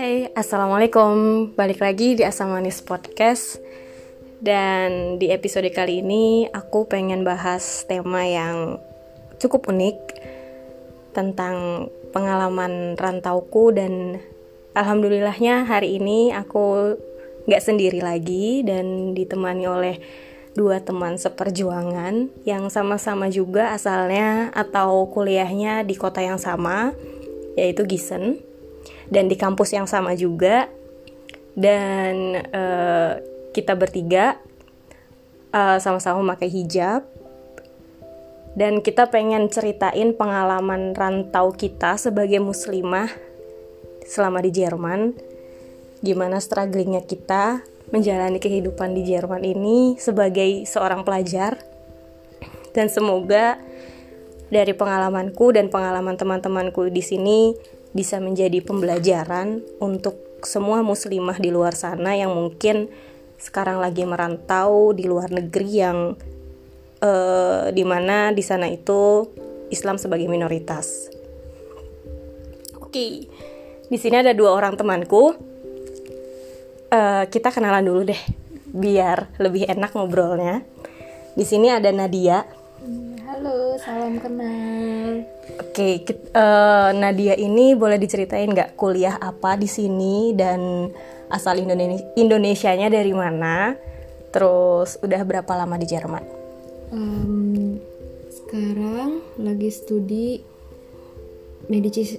Hey, Assalamualaikum. Balik lagi di Asam Manis Podcast. Dan di episode kali ini aku pengen bahas tema yang cukup unik Tentang pengalaman rantauku. Dan Alhamdulillahnya hari ini aku gak sendiri lagi Dan ditemani oleh dua teman seperjuangan yang sama-sama juga asalnya atau kuliahnya di kota yang sama, yaitu Gisen, dan di kampus yang sama juga. Dan uh, kita bertiga sama sama-sama pakai hijab, dan kita pengen ceritain pengalaman rantau kita sebagai muslimah selama di Jerman, gimana strugglingnya kita menjalani kehidupan di Jerman ini sebagai seorang pelajar. Dan semoga dari pengalamanku dan pengalaman teman-temanku di sini bisa menjadi pembelajaran untuk semua muslimah di luar sana yang mungkin sekarang lagi merantau di luar negeri yang uh, di mana di sana itu Islam sebagai minoritas. Oke, di sini ada dua orang temanku uh, kita kenalan dulu deh biar lebih enak ngobrolnya. Di sini ada Nadia. Halo, salam kenal. Oke, okay, uh, Nadia ini boleh diceritain nggak kuliah apa di sini dan asal Indonesia Indonesianya dari mana? Terus udah berapa lama di Jerman? Um, sekarang lagi studi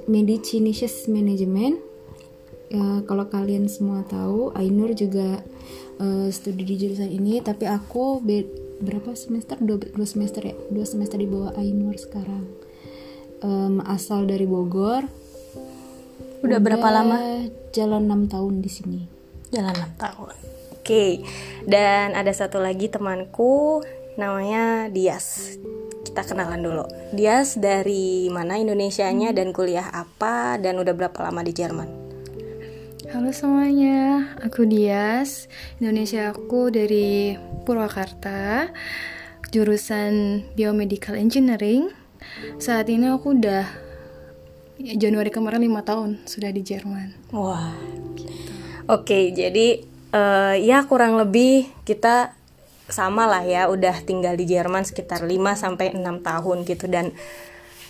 Medicinous Management ya kalau kalian semua tahu Ainur juga uh, studi di jurusan ini tapi aku be berapa semester? Dua, dua semester ya? Dua semester di bawah Ainur sekarang. Um, asal dari Bogor. Udah, udah berapa lama? jalan enam tahun di sini. Jalan enam tahun. Oke. Okay. dan ada satu lagi temanku namanya Dias. Kita kenalan dulu. Dias dari mana? Indonesianya dan kuliah apa? Dan udah berapa lama di Jerman Halo semuanya, aku Dias. Indonesia aku dari Purwakarta, jurusan Biomedical Engineering. Saat ini aku udah Januari kemarin lima tahun sudah di Jerman. Wah. Oke, jadi uh, ya kurang lebih kita sama lah ya, udah tinggal di Jerman sekitar 5 sampai 6 tahun gitu dan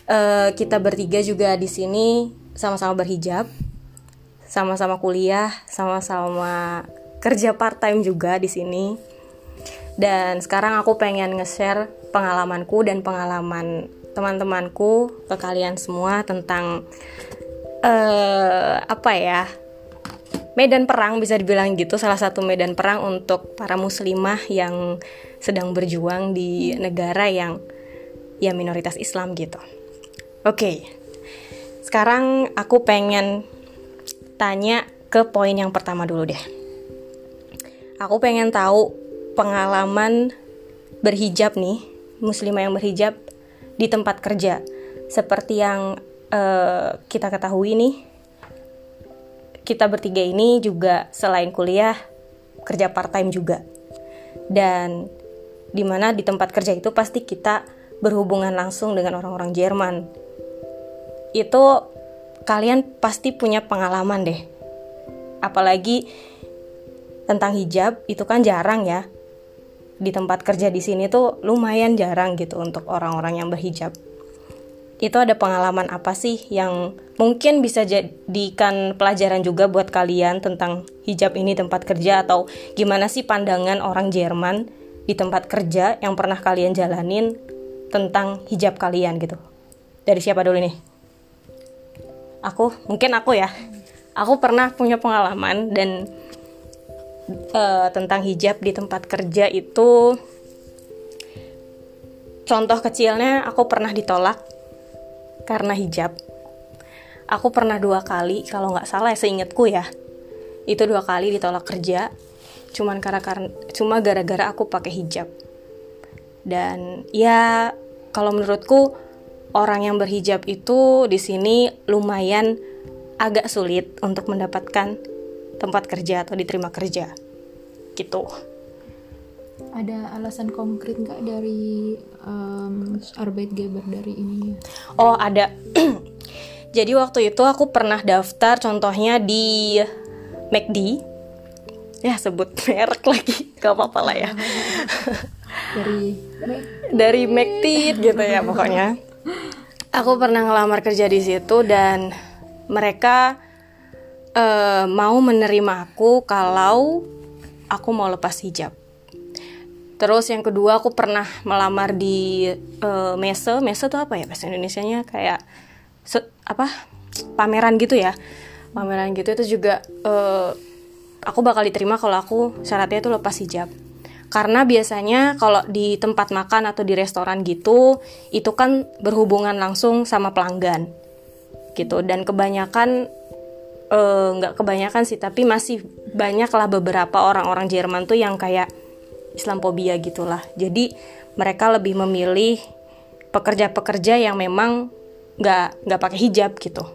uh, kita bertiga juga di sini sama-sama berhijab sama-sama kuliah, sama-sama kerja part time juga di sini. Dan sekarang aku pengen nge-share pengalamanku dan pengalaman teman-temanku ke kalian semua tentang uh, apa ya? Medan perang bisa dibilang gitu, salah satu medan perang untuk para muslimah yang sedang berjuang di negara yang ya minoritas Islam gitu. Oke. Okay. Sekarang aku pengen tanya ke poin yang pertama dulu deh. Aku pengen tahu pengalaman berhijab nih, muslimah yang berhijab di tempat kerja. Seperti yang uh, kita ketahui nih, kita bertiga ini juga selain kuliah kerja part time juga. Dan di mana di tempat kerja itu pasti kita berhubungan langsung dengan orang-orang Jerman. Itu kalian pasti punya pengalaman deh. Apalagi tentang hijab itu kan jarang ya. Di tempat kerja di sini tuh lumayan jarang gitu untuk orang-orang yang berhijab. Itu ada pengalaman apa sih yang mungkin bisa jadikan pelajaran juga buat kalian tentang hijab ini tempat kerja atau gimana sih pandangan orang Jerman di tempat kerja yang pernah kalian jalanin tentang hijab kalian gitu. Dari siapa dulu nih? Aku mungkin aku ya. Aku pernah punya pengalaman dan uh, tentang hijab di tempat kerja itu contoh kecilnya aku pernah ditolak karena hijab. Aku pernah dua kali kalau nggak salah ya seingatku ya. Itu dua kali ditolak kerja cuman karena karena cuma gara-gara aku pakai hijab. Dan ya kalau menurutku orang yang berhijab itu di sini lumayan agak sulit untuk mendapatkan tempat kerja atau diterima kerja gitu ada alasan konkret nggak dari um, Arbeitgeber dari ini oh ada Jadi waktu itu aku pernah daftar contohnya di McD. Ya sebut merek lagi, gak apa-apa lah ya. dari Dari McD gitu ya pokoknya. Aku pernah ngelamar kerja di situ dan mereka eh, mau menerima aku kalau aku mau lepas hijab. Terus yang kedua aku pernah melamar di eh, Mese. Mese tuh apa ya? Bahasa Indonesianya kayak se- apa? Pameran gitu ya. Pameran gitu. Itu juga eh, aku bakal diterima kalau aku syaratnya itu lepas hijab karena biasanya kalau di tempat makan atau di restoran gitu itu kan berhubungan langsung sama pelanggan gitu. Dan kebanyakan eh, nggak kebanyakan sih tapi masih banyak lah beberapa orang-orang Jerman tuh yang kayak Islamophobia gitulah. Jadi mereka lebih memilih pekerja-pekerja yang memang nggak nggak pakai hijab gitu.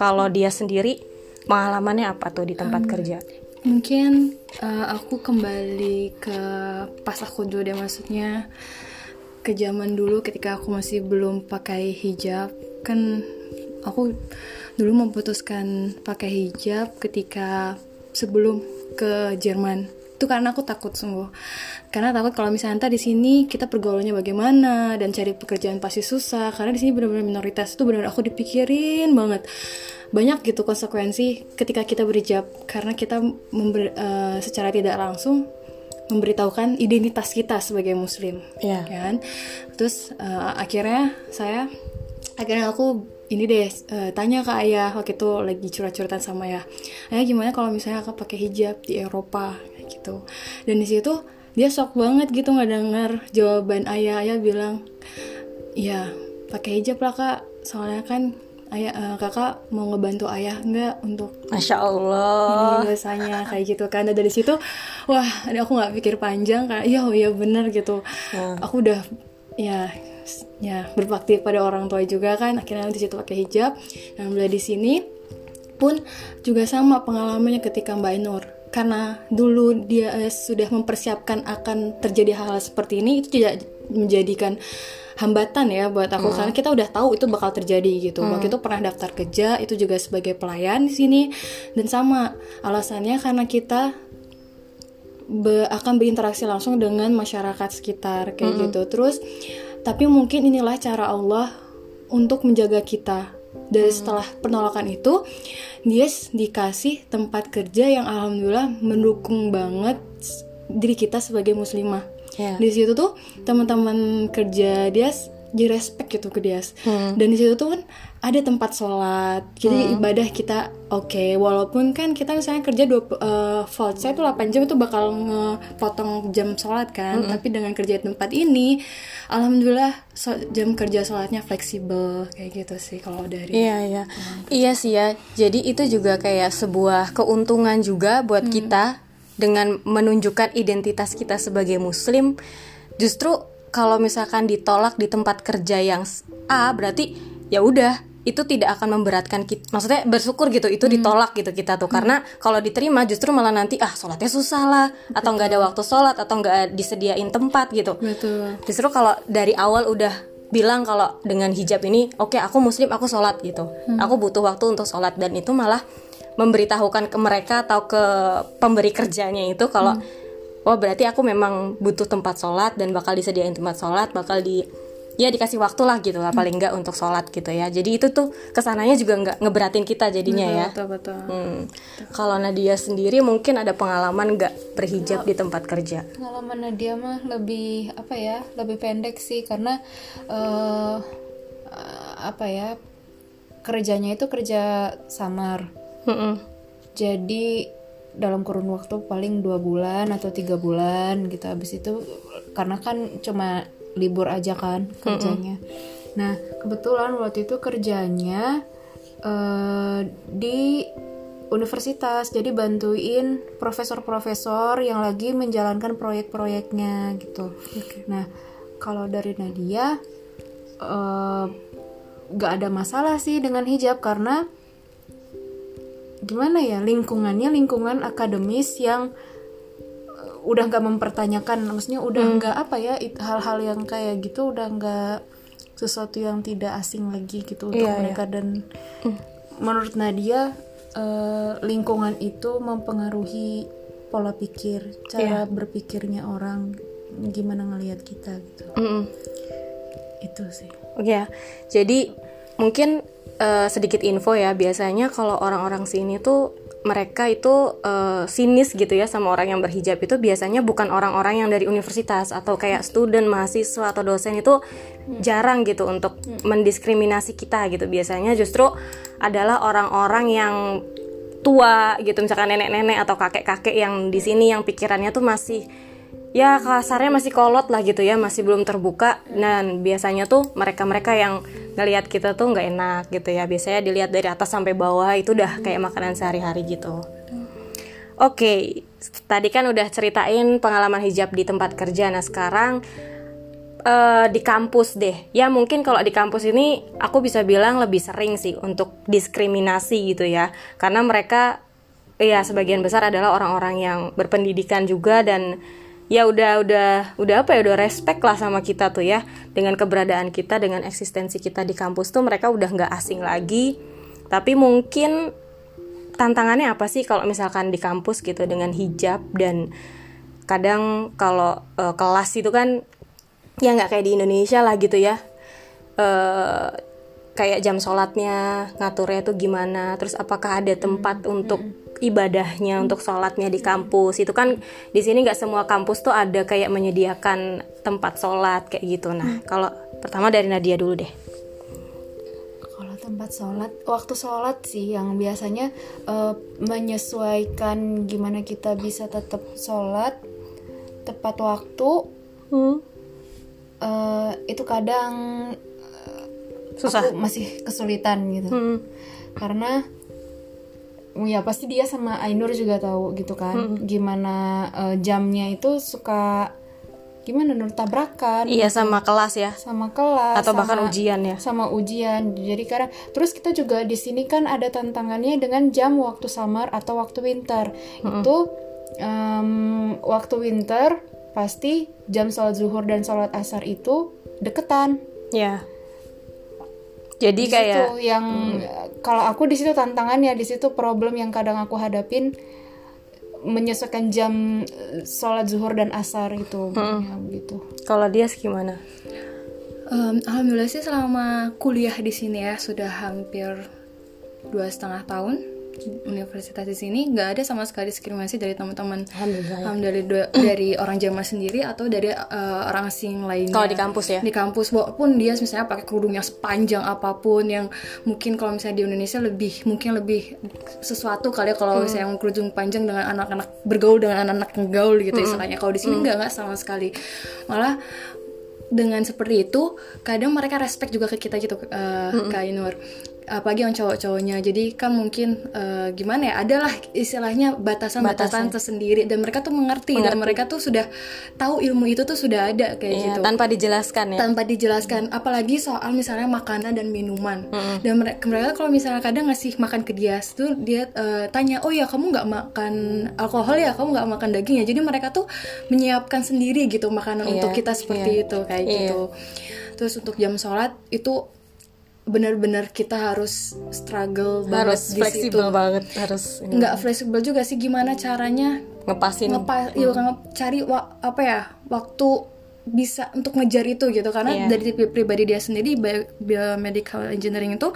Kalau dia sendiri pengalamannya apa tuh di tempat kerja Mungkin eh, aku kembali ke pas aku dulu deh maksudnya ke zaman dulu ketika aku masih belum pakai hijab. Kan aku dulu memutuskan pakai hijab ketika sebelum ke Jerman. Itu karena aku takut sungguh karena takut kalau misalnya ntar di sini kita pergaulannya bagaimana dan cari pekerjaan pasti susah. Karena di sini benar-benar minoritas. Itu benar aku dipikirin banget banyak gitu konsekuensi ketika kita berhijab. Karena kita member- eh, secara tidak langsung memberitahukan identitas kita sebagai muslim Iya. kan? Terus eh, akhirnya saya akhirnya aku ini deh eh, tanya ke ayah waktu itu lagi curhat-curhatan sama ayah ayah gimana kalau misalnya aku pakai hijab di Eropa? Gitu. Dan di situ dia shock banget gitu nggak dengar jawaban ayah. Ayah bilang ya pakai hijab lah kak. Soalnya kan ayah eh, kakak mau ngebantu ayah nggak untuk masya Allah. ini biasanya kayak gitu kan. Dan dari situ wah ini aku nggak pikir panjang kayak iya oh iya bener gitu. Aku udah ya ya berbakti pada orang tua juga kan. Akhirnya di situ pakai hijab. Dan mulai di sini pun juga sama pengalamannya ketika Mbak Nur. Karena dulu dia eh, sudah mempersiapkan akan terjadi hal-hal seperti ini itu tidak menjadikan hambatan ya buat aku karena kita udah tahu itu bakal terjadi gitu. Waktu itu pernah daftar kerja itu juga sebagai pelayan di sini dan sama alasannya karena kita be- akan berinteraksi langsung dengan masyarakat sekitar kayak gitu. Terus tapi mungkin inilah cara Allah untuk menjaga kita. Dari setelah penolakan itu, dia dikasih tempat kerja yang alhamdulillah mendukung banget diri kita sebagai muslimah. Ya. Di situ tuh teman-teman kerja dia s- direspek gitu ke dia. Dan di situ tuh kan ada tempat sholat. Jadi ibadah kita oke. Walaupun kan kita misalnya kerja dua eh, full saya tuh 8 jam itu bakal ngepotong jam sholat kan. Tapi dengan kerja di tempat ini, alhamdulillah so- jam kerja sholatnya fleksibel kayak gitu sih kalau dari. Iya iya iya sih ya. Jadi itu juga kayak sebuah keuntungan juga buat kita dengan menunjukkan identitas kita sebagai Muslim. Justru kalau misalkan ditolak di tempat kerja yang A berarti ya udah itu tidak akan memberatkan kita. Maksudnya bersyukur gitu itu ditolak gitu kita tuh karena kalau diterima justru malah nanti ah sholatnya susah lah atau nggak ada waktu sholat atau nggak disediain tempat gitu. Betul. Justru kalau dari awal udah bilang kalau dengan hijab ini, oke aku muslim, aku sholat gitu. Aku butuh waktu untuk sholat dan itu malah memberitahukan ke mereka atau ke pemberi kerjanya itu kalau wah berarti aku memang butuh tempat sholat dan bakal disediain tempat sholat, bakal di ya dikasih waktu lah gitu lah paling nggak untuk sholat gitu ya. Jadi itu tuh ke sananya juga nggak ngeberatin kita jadinya ya. Betul betul. Hmm. Kalau Nadia sendiri mungkin ada pengalaman nggak berhijab di tempat kerja? pengalaman Nadia mah lebih apa ya lebih pendek sih karena eh apa ya kerjanya itu kerja samar Mm-mm. jadi dalam kurun waktu paling dua bulan atau tiga bulan gitu. Habis itu karena kan cuma libur aja kan kerjanya. Nah kebetulan waktu itu kerjanya eh, di universitas. Jadi bantuin profesor-profesor yang lagi menjalankan proyek-proyeknya gitu. Nah kalau dari Nadia eh, nggak ada masalah sih dengan hijab karena gimana ya lingkungannya lingkungan akademis yang uh, udah nggak mempertanyakan maksudnya udah nggak apa ya hal-hal yang kayak gitu udah nggak sesuatu yang tidak asing lagi gitu untuk Iya, mereka. dan menurut Nadia eh, lingkungan itu mempengaruhi pola pikir cara berpikirnya orang gimana ngelihat kita gitu. Mm-mm. itu sih. Oke ya. Jadi mungkin eh, sedikit info ya. Biasanya kalau orang-orang sini tuh mereka itu eh, sinis gitu ya sama orang yang berhijab itu biasanya bukan orang-orang yang dari universitas atau kayak student, mahasiswa atau dosen itu jarang gitu untuk mendiskriminasi kita gitu. Biasanya justru adalah orang-orang yang tua gitu misalkan nenek-nenek atau kakek-kakek yang di sini yang pikirannya tuh masih ya kasarnya masih kolot lah gitu ya masih belum terbuka. Dan biasanya tuh mereka-mereka yang ngelihat kita tuh nggak enak gitu ya. Biasanya dilihat dari atas sampai bawah itu udah kayak makanan sehari-hari gitu. Oke tadi kan udah ceritain pengalaman hijab di tempat kerja. Nah sekarang eh, di kampus deh. Ya mungkin kalau di kampus ini aku bisa bilang lebih sering sih untuk diskriminasi gitu ya. Karena mereka ya sebagian besar adalah orang-orang yang berpendidikan juga dan ya udah udah udah apa ya udah respect lah sama kita tuh ya. Dengan keberadaan kita dengan eksistensi kita di kampus tuh mereka udah nggak asing lagi. Tapi mungkin tantangannya apa sih kalau misalkan di kampus gitu dengan hijab dan kadang kalau eh, kelas itu kan ya nggak kayak di Indonesia lah gitu ya. Eh kayak jam sholatnya ngaturnya tuh gimana terus apakah ada tempat untuk ibadahnya untuk sholatnya di kampus. Itu kan di sini nggak semua kampus tuh ada kayak menyediakan tempat sholat kayak gitu. Nah kalau pertama dari Nadia dulu deh. Kalau tempat sholat, waktu sholat sih yang biasanya eh, menyesuaikan gimana kita bisa tetap sholat tepat waktu eh, itu kadang Susah. aku masih kesulitan gitu. Hmm. karena ya pasti dia sama Ainur juga tahu gitu kan gimana eh, jamnya itu suka gimana Nur tabrakan iya sama kelas ya. Sama kelas atau bahkan sama- ujian ya. sama ujian. Jadi karena terus kita juga di sini kan ada tantangannya dengan jam waktu summer atau waktu winter. Itu em, waktu winter pasti jam sholat zuhur dan sholat asar itu deketan. Ya jadi Di kayak yang kalau aku di situ tantangannya di situ problem yang kadang aku hadapin menyesuaikan jam eh, sholat zuhur dan asar itu. Ya, gitu. Kalau dia gimana? Em, Alhamdulillah sih selama kuliah di sini ya sudah hampir dua setengah tahun universitas di sini nggak ada sama sekali diskriminasi dari teman-teman Alhamdulillah. Em, dari dari orang Jerman sendiri atau dari eh, orang asing lainnya Kalau di kampus ya? di kampus walaupun dia misalnya pakai kerudung yang sepanjang apa pun yang mungkin kalau misalnya di Indonesia lebih mungkin lebih sesuatu kali ya kalau Hmm. misalnya yang kerudung panjang dengan anak-anak bergaul dengan anak-anak ngegaul gitu Hmm. istilahnya kalau di sini nggak nggak sama sekali malah dengan seperti itu kadang mereka respect juga ke kita gitu uh, Kak Ainur apalagi yang cowok-cowoknya. Jadi kan mungkin uh, gimana ya adalah istilahnya batasan-batasan tersendiri. Dan mereka tuh mengerti, dan mereka tuh sudah tahu ilmu itu tuh sudah ada kayak Iya, gitu. tanpa dijelaskan ya. Tanpa dijelaskan. Apalagi soal misalnya makanan dan minuman. Dan mereka, mereka kalau misalnya kadang ngasih makan ke dia tuh dia eh, tanya oh ya kamu nggak makan alkohol ya? Kamu nggak makan daging ya? Jadi mereka tuh menyiapkan sendiri gitu makanan Iya, untuk kita seperti itu kayak Iya. gitu. Terus untuk jam sholat itu benar-benar kita harus struggle banget harus di fleksibel banget harus ini, nggak fleksibel juga sih gimana caranya ngepasin. ngepa iya, nge- cari wa- apa ya waktu bisa untuk ngejar itu gitu. Karena Iya. dari pri- pribadi dia sendiri bio- biomedical engineering itu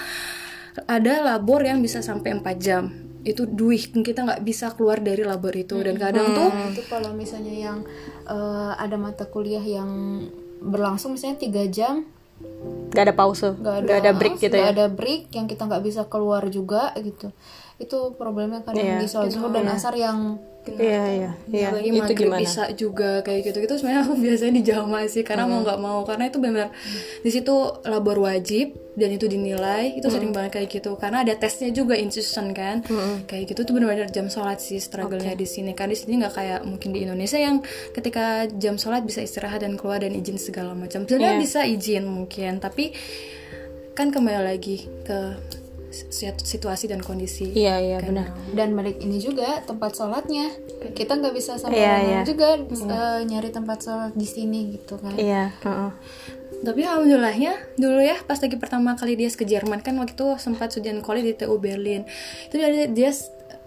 ada labor yang bisa sampai 4 jam. Itu duih kita nggak bisa keluar dari labor itu. Dan kadang tuh itu kalau misalnya yang eh, ada mata kuliah yang berlangsung misalnya tiga jam nggak ada pause nggak nggak ada break gitu nggak ya ada break yang kita nggak bisa keluar juga gitu itu problemnya kadang Iya. di sholat zuhur dan asar yang iya iya. iya. lagi itu gimana? bisa juga kayak gitu gitu sebenarnya aku biasanya di jama sih karena mau nggak mau. Karena itu benar di situ labor wajib dan itu dinilai itu sering banget kayak gitu. Karena ada tesnya juga institution kan. Kayak gitu tuh benar-benar jam sholat sih struggle-nya di sini. Kan di sini nggak kayak mungkin di Indonesia yang ketika jam sholat bisa istirahat dan keluar dan izin segala macam. Sebenarnya Iya. bisa izin mungkin tapi kan kembali lagi ke situasi dan kondisi iya iya benar. dan balik ini juga tempat sholatnya. Kita nggak bisa sama Iya, iya. juga eh, nyari tempat sholat di sini gitu kan. Iya heeh. tapi alhamdulillahnya dulu ya pas lagi pertama kali dia ke Jerman kan waktu itu sempat studian koli di TU Berlin. Itu dia dia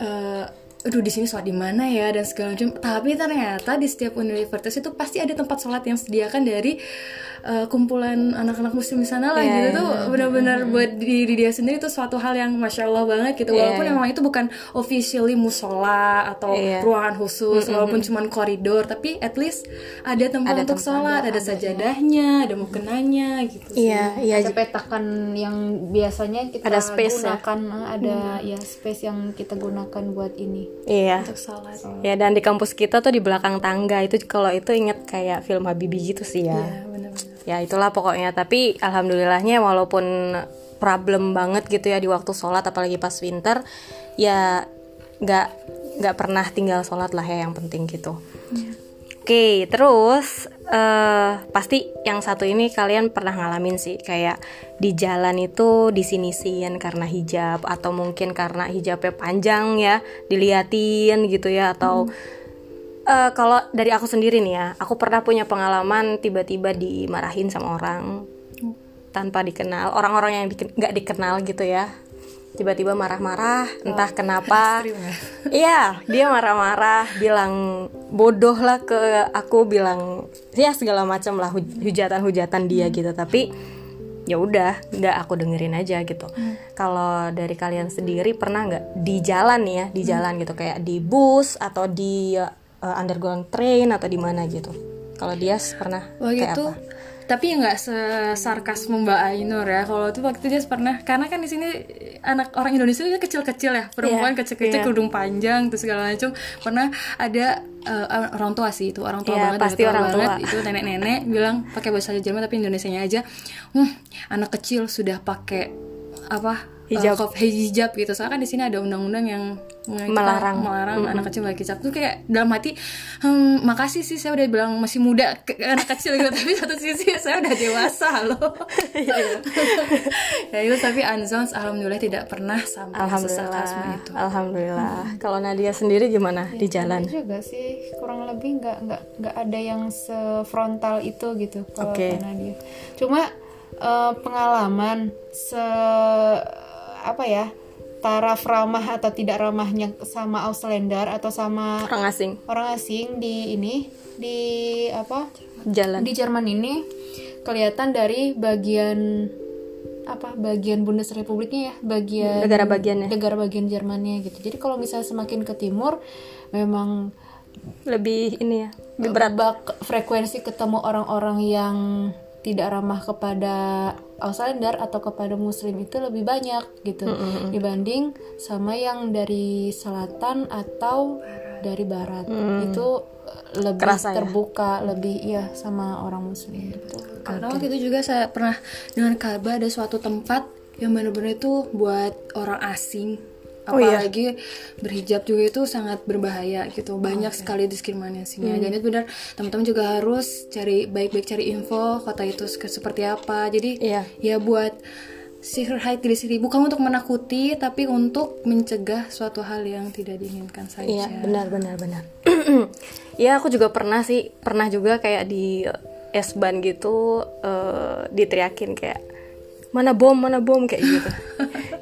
uh, aduh di sini sholat di mana ya dan segala macam tapi ternyata di setiap universitas itu pasti ada tempat sholat yang disediakan dari uh, kumpulan anak-anak muslim di sana lah Yeah, gitu yeah. tuh benar-benar buat diri dia sendiri tuh suatu hal yang masya allah banget gitu Yeah, walaupun yeah. memang itu bukan officially musola atau Yeah. ruangan khusus walaupun cuman koridor tapi at least ada tempat Ada untuk tempat, sholat ada sajadahnya ada mukenanya gitu sih. iya iya ada petakan yang biasanya kita Ada space ya? gunakan eh, ada ya space yang kita gunakan buat ini iya. Untuk sholat. Ya dan di kampus kita tuh di belakang tangga itu kalau itu inget kayak film Habibie gitu sih ya. Ya benar-benar ya itulah pokoknya. Tapi alhamdulillahnya walaupun problem banget gitu ya di waktu sholat apalagi pas winter ya nggak nggak pernah tinggal sholat lah ya yang penting gitu. Oke terus eh pasti yang satu ini kalian pernah ngalamin sih kayak di jalan itu disinisin karena hijab atau mungkin karena hijabnya panjang ya diliatin gitu ya atau Eh, kalau dari aku sendiri nih ya, aku pernah punya pengalaman tiba-tiba dimarahin sama orang tanpa dikenal, orang-orang yang nggak dikenal gitu ya, tiba-tiba marah-marah, entah kenapa. ya. Iya, dia marah-marah, bilang bodoh lah ke aku, bilang ya segala macam lah huj- hujatan-hujatan dia gitu. Tapi ya udah, nggak aku dengerin aja gitu. Kalau dari kalian sendiri pernah nggak di jalan nih ya, di jalan gitu kayak di bus atau di uh, underground train atau di mana gitu? Kalau dia pernah waktu kayak itu apa? Tapi ya nggak sesarkas Mbak Ainur ya kalau itu waktu dia pernah karena kan di sini anak orang Indonesia itu kecil-kecil ya perempuan Iya, kecil-kecil iya. kerudung panjang terus segala macam pernah ada eh, orang tua sih itu orang tua Iya, banget pasti tua orang banget tua. itu nenek-nenek bilang pakai bahasa Jerman tapi Indonesianya aja hmm, anak kecil sudah pakai apa Hijab. eh, kof- hijab gitu soalnya kan di sini ada undang-undang yang mengatakan- Melarang. melarang anak kecil pakai hijab tuh kayak dalam hati hmm, makasih sih saya udah bilang masih muda ke anak kecil gitu. Tapi satu sisi saya udah dewasa loh ya itu tapi Anzons alhamdulillah tidak pernah sampai Alhamdulillah, itu. Alhamdulillah. Kalau Nadia sendiri gimana di jalan? Juga sih. Kurang lebih nggak nggak nggak ada yang sefrontal itu gitu kalau Oke. karena dia cuma eh, pengalaman se apa ya taraf ramah atau tidak ramahnya sama Auslander atau sama Orang asing orang asing di ini di apa jalan. di Jerman ini kelihatan dari bagian apa bagian Bundesrepubliknya ya bagian Negara bagiannya. negara bagian Jermannya gitu jadi kalau misalnya semakin ke timur memang Lebih ini ya, lebih berat. bak- frekuensi ketemu orang-orang yang tidak ramah kepada Auslander atau kepada Muslim itu lebih banyak gitu dibanding sama yang dari selatan atau dari barat. Itu eh, lebih Kerasa ya? terbuka lebih iya sama orang Muslim gitu. karena waktu itu juga saya pernah dengan kabar ada suatu tempat yang benar-benar itu buat orang asing Oh, iya? apalagi berhijab juga itu sangat berbahaya gitu banyak sekali diskriminasinya Hmm. itu benar teman-teman juga harus cari baik-baik cari info kota itu se- seperti apa jadi Iya. ya buat sicherheit diri sendiri bukan untuk menakuti tapi untuk mencegah suatu hal yang tidak diinginkan saja Iya, benar benar benar. ya aku juga pernah sih, pernah juga kayak di S-Bahn gitu eh, diteriakin kayak mana bom, mana bom kayak gitu.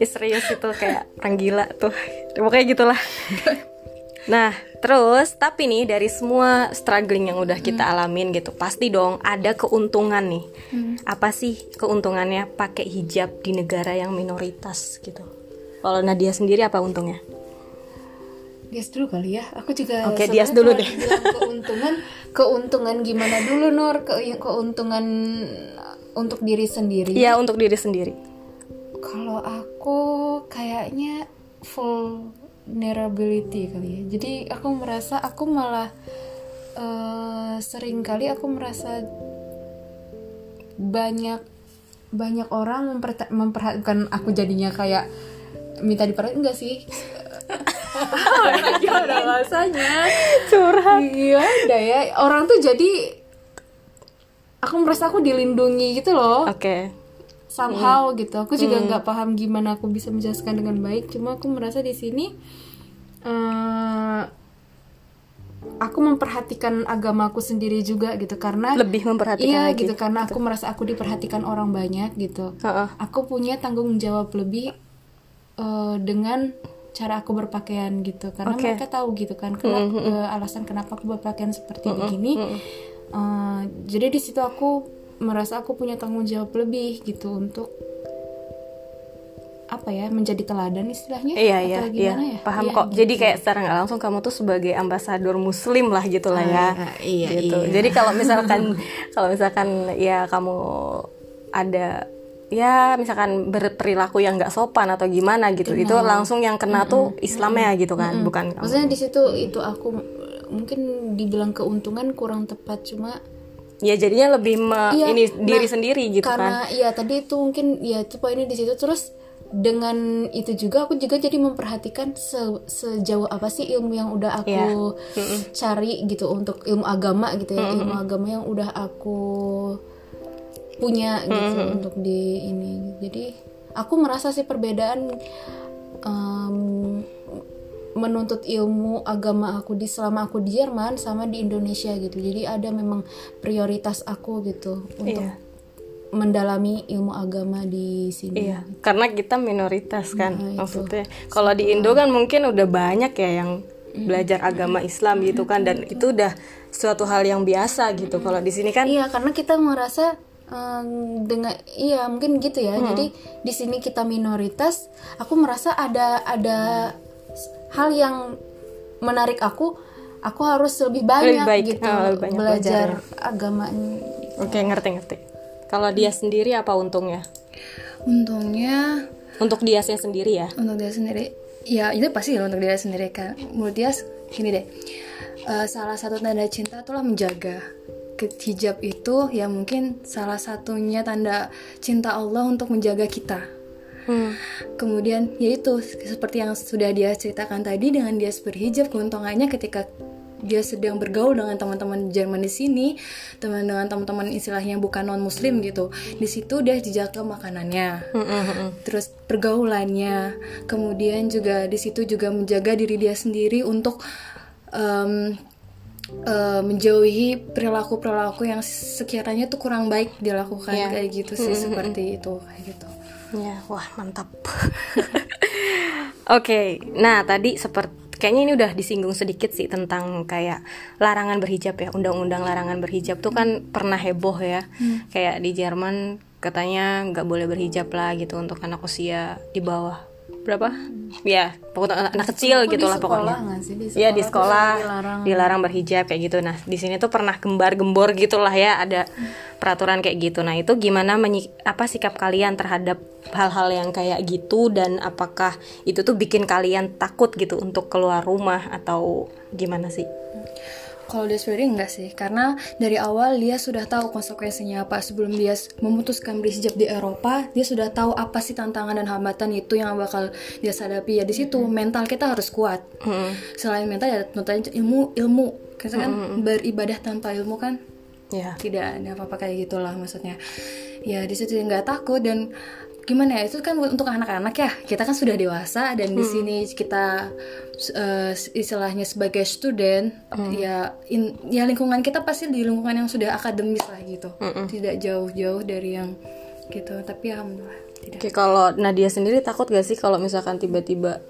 ya serius itu kayak orang gila tuh. Pokoknya gitulah. Nah, terus tapi nih dari semua struggling yang udah kita alamin gitu, pasti dong ada keuntungan nih. Apa sih keuntungannya pakai hijab di negara yang minoritas gitu? Kalau Nadia sendiri apa untungnya? Dias dulu kali ya. Aku juga Oke, sebenarnya Dias dulu deh. keuntungan, keuntungan gimana dulu Nur? Ke, keuntungan untuk diri sendiri. Iya untuk diri sendiri. Kalau aku kayaknya vulnerability kali ya. Jadi aku merasa aku malah eh, sering kali aku merasa banyak banyak orang memperhatikan aku jadinya kayak minta diperhatiin enggak sih? Gimana rasanya? Curhat. Iya, ada ya. Orang tuh jadi aku merasa aku dilindungi gitu loh. Oke. somehow gitu. Aku juga nggak paham gimana aku bisa menjelaskan dengan baik. Cuma aku merasa di sini eh, aku memperhatikan agamaku sendiri juga gitu. Karena lebih memperhatikan iya lagi. gitu. Karena aku merasa aku diperhatikan orang banyak gitu. Heeh. aku punya tanggung jawab lebih eh, dengan cara aku berpakaian gitu. Karena Oke. mereka tahu gitu kan kenapa eh, alasan kenapa aku berpakaian seperti begini Eh, jadi di situ aku merasa aku punya tanggung jawab lebih gitu untuk apa ya menjadi teladan istilahnya Iya Atau iya iya ya paham Iya, kok. gitu. Jadi kayak secara nggak langsung kamu tuh sebagai ambasador Muslim lah gitu lah ya. Ah, iya, gitu. iya. Jadi kalau misalkan kalau misalkan ya kamu ada ya misalkan berperilaku yang nggak sopan atau gimana gitu itu langsung yang kena tuh Islamnya gitu kan bukan kamu. maksudnya di situ itu aku mungkin dibilang keuntungan kurang tepat cuma ya jadinya lebih me- Iya, ini nah, diri sendiri gitu karena kan iya tadi itu mungkin ya itu poinnya di situ. Terus dengan itu juga aku juga jadi memperhatikan se- sejauh apa sih ilmu yang udah aku Iya. cari gitu untuk ilmu agama gitu ya ilmu agama yang udah aku punya gitu untuk di ini. Jadi aku merasa sih perbedaan em, menuntut ilmu agama aku di selama aku di Jerman sama di Indonesia gitu jadi ada memang prioritas aku gitu untuk Iya. mendalami ilmu agama di sini Iya, karena kita minoritas kan Nah, maksudnya. Kalau di Indo kan mungkin udah banyak ya yang belajar agama Islam gitu kan dan itu udah suatu hal yang biasa gitu. Kalau di sini kan Iya, karena kita merasa em, dengan iya mungkin gitu ya. Jadi di sini kita minoritas, aku merasa ada ada hal yang menarik aku. Aku harus lebih banyak baik, gitu ah, lebih banyak belajar agama. oke ngerti-ngerti. Kalau dia sendiri apa untungnya? Untungnya Untuk dia sendiri ya. untuk dia sendiri ya itu pasti ya untuk dia sendiri kan menurut dia gini deh eh, salah satu tanda cinta itulah menjaga hijab itu ya mungkin salah satunya tanda cinta Allah untuk menjaga kita Hmm. kemudian yaitu seperti yang sudah dia ceritakan tadi dengan dia berhijab keuntungannya ketika dia sedang bergaul dengan teman-teman Jerman di sini teman dengan teman-teman istilahnya bukan non muslim gitu di situ dia dijaga makanannya terus pergaulannya kemudian juga di situ juga menjaga diri dia sendiri untuk em, eh, menjauhi perilaku-perilaku yang sekiranya tuh kurang baik dilakukan Iya. kayak gitu sih seperti itu kayak gitu Ya, wah mantap. Oke, nah tadi seperti kayaknya ini udah disinggung sedikit sih tentang kayak larangan berhijab ya, undang-undang larangan berhijab tuh kan pernah heboh ya, kayak di Jerman katanya nggak boleh berhijab lah gitu untuk anak usia di bawah berapa? Ya, pokoknya anak kecil Aku gitu lah sekolah pokoknya. sih? Di Iya di sekolah sekolah dilarang. dilarang berhijab kayak gitu. Nah di sini tuh pernah gembar-gembor gitulah ya ada peraturan kayak gitu. Nah itu gimana apa sikap kalian terhadap hal-hal yang kayak gitu dan apakah itu tuh bikin kalian takut gitu untuk keluar rumah atau gimana sih? Kalau dia sendiri enggak sih, karena dari awal dia sudah tahu konsekuensinya apa. Sebelum dia memutuskan berhijab di Eropa, dia sudah tahu apa sih tantangan dan hambatan itu yang bakal dia hadapi ya di situ mental kita harus kuat. Selain mental ya tentu saja ilmu ilmu, kita kan beribadah tanpa ilmu kan Ya. tidak ada apa-apa kayak gitulah maksudnya. Ya di situ nggak takut dan gimana ya itu kan untuk anak-anak ya. Kita kan sudah dewasa dan di sini kita eh, istilahnya sebagai student ya in- ya lingkungan kita pasti di lingkungan yang sudah akademis lah gitu. Tidak jauh-jauh dari yang gitu tapi alhamdulillah tidak. Oke kalau Nadia sendiri takut gak sih kalau misalkan tiba-tiba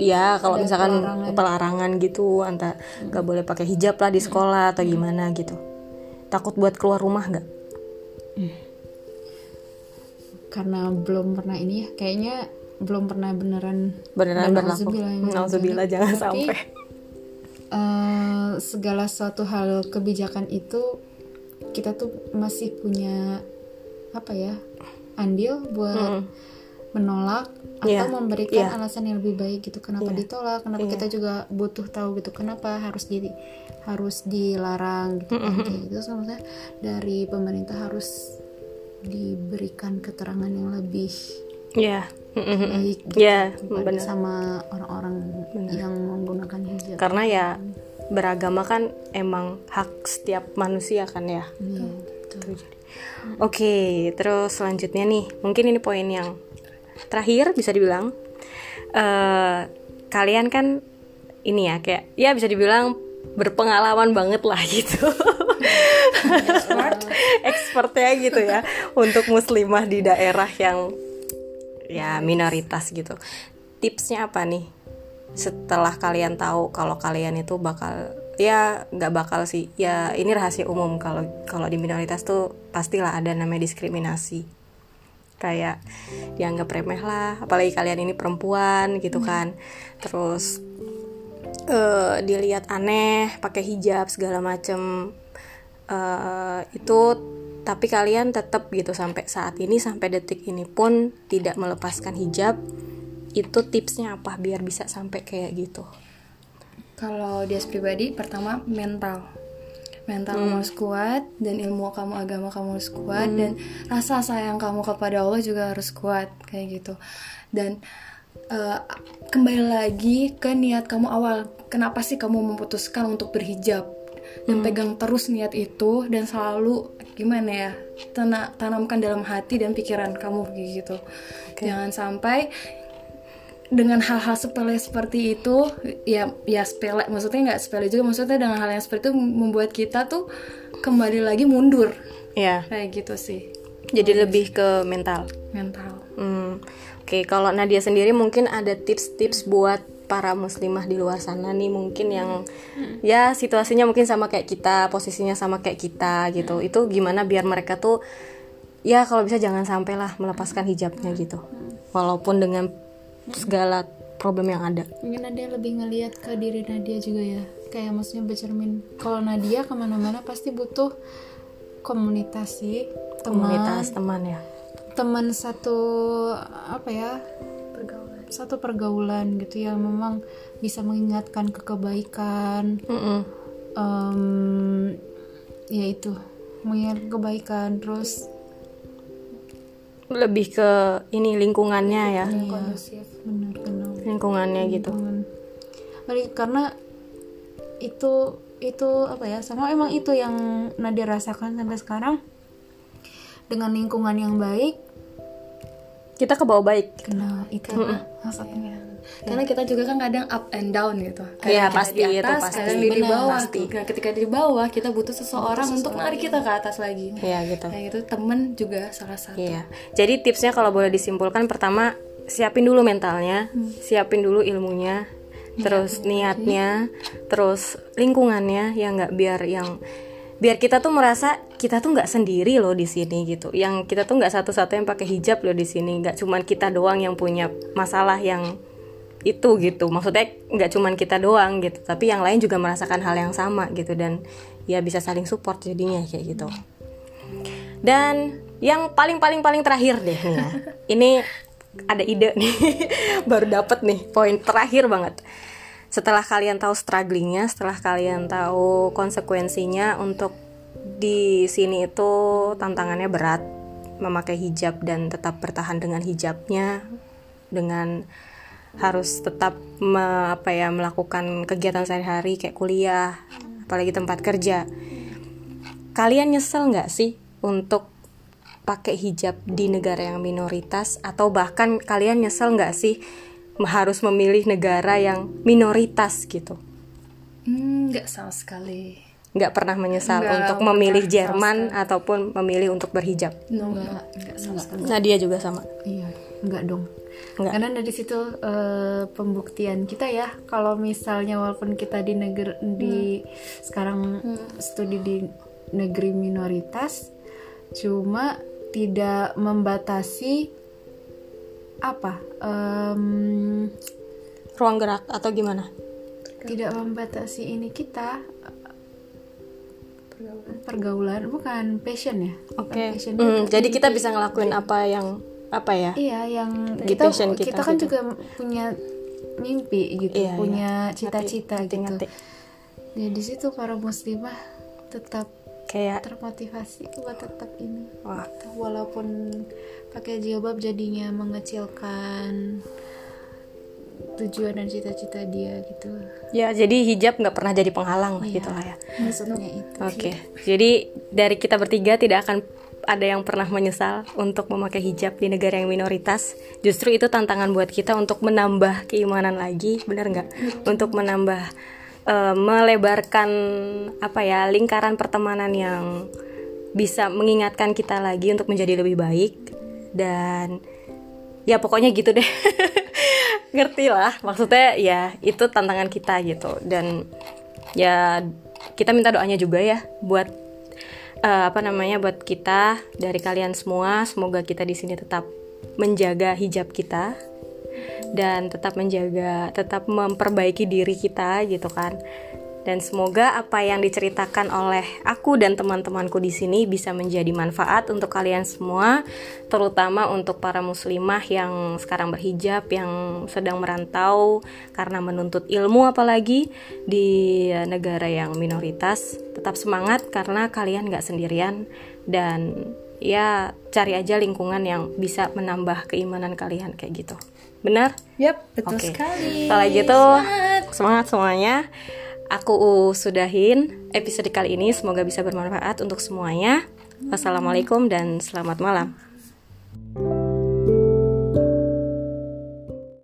ya kalau misalkan pelarangan. gitu anta nggak boleh pakai hijab lah di sekolah atau gimana gitu. Takut buat keluar rumah nggak karena belum pernah ini ya kayaknya belum pernah beneran beneran berlaku. Nauzubillah, ya. Nauzubillah jangan Tapi, sampai. eh, segala suatu hal kebijakan itu kita tuh masih punya apa ya andil buat menolak atau Iya, memberikan iya. alasan yang lebih baik gitu. Kenapa ditolak? Kenapa kita juga butuh tahu gitu? Kenapa harus di harus dilarang gitu kan? Kayak gitu. So, maksudnya dari pemerintah harus diberikan keterangan yang lebih ya. Mm-mm. baik gitu kepada- benar. sama orang-orang yang menggunakan hijab. Karena ya beragama kan emang hak setiap manusia kan ya. Iya, Oke, terus selanjutnya nih, mungkin ini poin yang terakhir bisa dibilang. eh kalian kan ini ya kayak ya bisa dibilang berpengalaman banget lah gitu expertnya gitu ya untuk muslimah di daerah yang ya minoritas gitu. Tipsnya apa nih? Setelah kalian tahu kalau kalian itu bakal ya nggak bakal sih. Ya ini rahasia umum. Kalau kalau di minoritas tuh pastilah ada namanya diskriminasi. Kayak dianggap remeh lah apalagi kalian ini perempuan gitu kan. Terus uh, dilihat aneh pakai hijab segala macem uh, itu tapi kalian tetap gitu sampai saat ini sampai detik ini pun tidak melepaskan hijab. Itu tipsnya apa biar bisa sampai kayak gitu? Kalau dia pribadi pertama mental. Mental hmm. kamu harus kuat dan ilmu kamu agama kamu harus kuat hmm. dan rasa sayang kamu kepada Allah juga harus kuat kayak gitu. Dan uh, kembali lagi ke niat kamu awal. Kenapa sih kamu memutuskan untuk berhijab hmm. pegang terus niat itu dan selalu gimana ya tanamkan dalam hati dan pikiran kamu gitu. Okay. jangan sampai dengan hal-hal sepele seperti itu ya ya sepele maksudnya nggak sepele juga maksudnya dengan hal yang seperti itu membuat kita tuh kembali lagi mundur. Ya kayak gitu sih. Jadi oh, lebih ke mental. Mental. Hmm. oke okay, kalau Nadia sendiri mungkin ada tips-tips buat para muslimah di luar sana nih mungkin yang hmm. ya situasinya mungkin sama kayak kita posisinya sama kayak kita gitu. Hmm. itu gimana biar mereka tuh ya kalau bisa jangan sampai lah melepaskan hijabnya gitu. Walaupun dengan segala problem yang ada. Mungkin Nadia lebih ngelihat ke diri Nadia juga ya. Kayak maksudnya bercermin kalau Nadia ke mana-mana pasti butuh komunitas sih teman. Komunitas teman ya. Teman satu apa ya satu pergaulan gitu yang memang bisa mengingatkan ke kebaikan. Mm -mm. Um, ya itu mengingat kebaikan terus lebih ke ini lingkungannya ya. Iya, benar benar lingkungannya gitu. Karena itu itu apa ya sama emang itu yang Nadia rasakan sampai sekarang. Dengan lingkungan yang baik kita ke bawah baik. Nah itu mm -hmm. maksudnya. Karena kita juga kan kadang up and down gitu. Iya pasti di atas, itu pasti. kadang di, di bawah. pasti. Nah, ketika di bawah kita butuh seseorang butuh untuk narik kita ke atas lagi. Iya gitu. Kayak gitu temen juga salah satu. Iya. Jadi tipsnya kalau boleh disimpulkan pertama siapin dulu mentalnya hmm. siapin dulu ilmunya terus niatnya terus lingkungannya ya nggak biar yang biar kita tuh merasa kita tuh nggak sendiri loh di sini gitu. Yang kita tuh nggak satu-satu yang pakai hijab loh di sini. Nggak cuman kita doang yang punya masalah yang itu gitu. Maksudnya nggak cuman kita doang gitu. Tapi yang lain juga merasakan hal yang sama gitu. Dan ya bisa saling support jadinya kayak gitu. Dan yang paling paling paling terakhir deh nih ya. Ini ada ide nih. Baru dapet nih poin terakhir banget setelah kalian tahu strugglingnya setelah kalian tahu konsekuensinya untuk di sini itu tantangannya berat. Memakai hijab dan tetap bertahan dengan hijabnya dengan harus tetap me, apa ya melakukan kegiatan sehari-hari kayak kuliah apalagi tempat kerja. Kalian nyesel nggak sih untuk pakai hijab di negara yang minoritas? Atau bahkan kalian nyesel nggak sih harus memilih negara yang minoritas gitu hmm, nggak hmm, sama sekali nggak pernah menyesal enggak, untuk memilih Jerman ataupun memilih untuk berhijab no, enggak, enggak sama sekali. Nah dia juga sama iya enggak dong Enggak. Karena dari situ uh, pembuktian kita ya kalau misalnya walaupun kita di negeri hmm. di sekarang hmm. studi di negeri minoritas cuma tidak membatasi apa um, ruang gerak atau gimana? Tidak membatasi ini kita pergaulan bukan passion ya? Oke. Okay. Mm, jadi kita bisa ngelakuin apa yang apa ya iya yang di kita kita, kita kan gitu. juga punya mimpi gitu iya, punya iya. cita-cita iya. gitu hati. ya di situ para muslimah tetap kayak termotivasi buat tetap ini. Wah. walaupun pakai jilbab jadinya mengecilkan tujuan dan cita-cita dia gitu. Ya jadi hijab nggak pernah jadi penghalang lah iya, gitu lah ya. maksudnya itu oke okay. jadi dari kita bertiga tidak akan ada yang pernah menyesal untuk memakai hijab di negara yang minoritas. Justru itu tantangan buat kita untuk menambah keimanan lagi benar nggak? Untuk menambah uh, melebarkan apa ya lingkaran pertemanan yang bisa mengingatkan kita lagi untuk menjadi lebih baik. Dan ya pokoknya gitu deh. Ngerti lah maksudnya ya itu tantangan kita gitu. Dan ya kita minta doanya juga ya buat uh, apa namanya buat kita dari kalian semua. Semoga kita di sini tetap menjaga hijab kita dan tetap menjaga tetap memperbaiki diri kita gitu kan dan semoga apa yang diceritakan oleh aku dan teman-temanku di sini bisa menjadi manfaat untuk kalian semua, terutama untuk para muslimah yang sekarang berhijab, yang sedang merantau karena menuntut ilmu apalagi di negara yang minoritas. Tetap semangat karena kalian gak sendirian dan ya cari aja lingkungan yang bisa menambah keimanan kalian kayak gitu. Benar? Yap, betul Oke. sekali. Kalau gitu Semangat. semangat semuanya. Aku sudahin episode kali ini. Semoga bisa bermanfaat untuk semuanya. Wassalamualaikum dan selamat malam.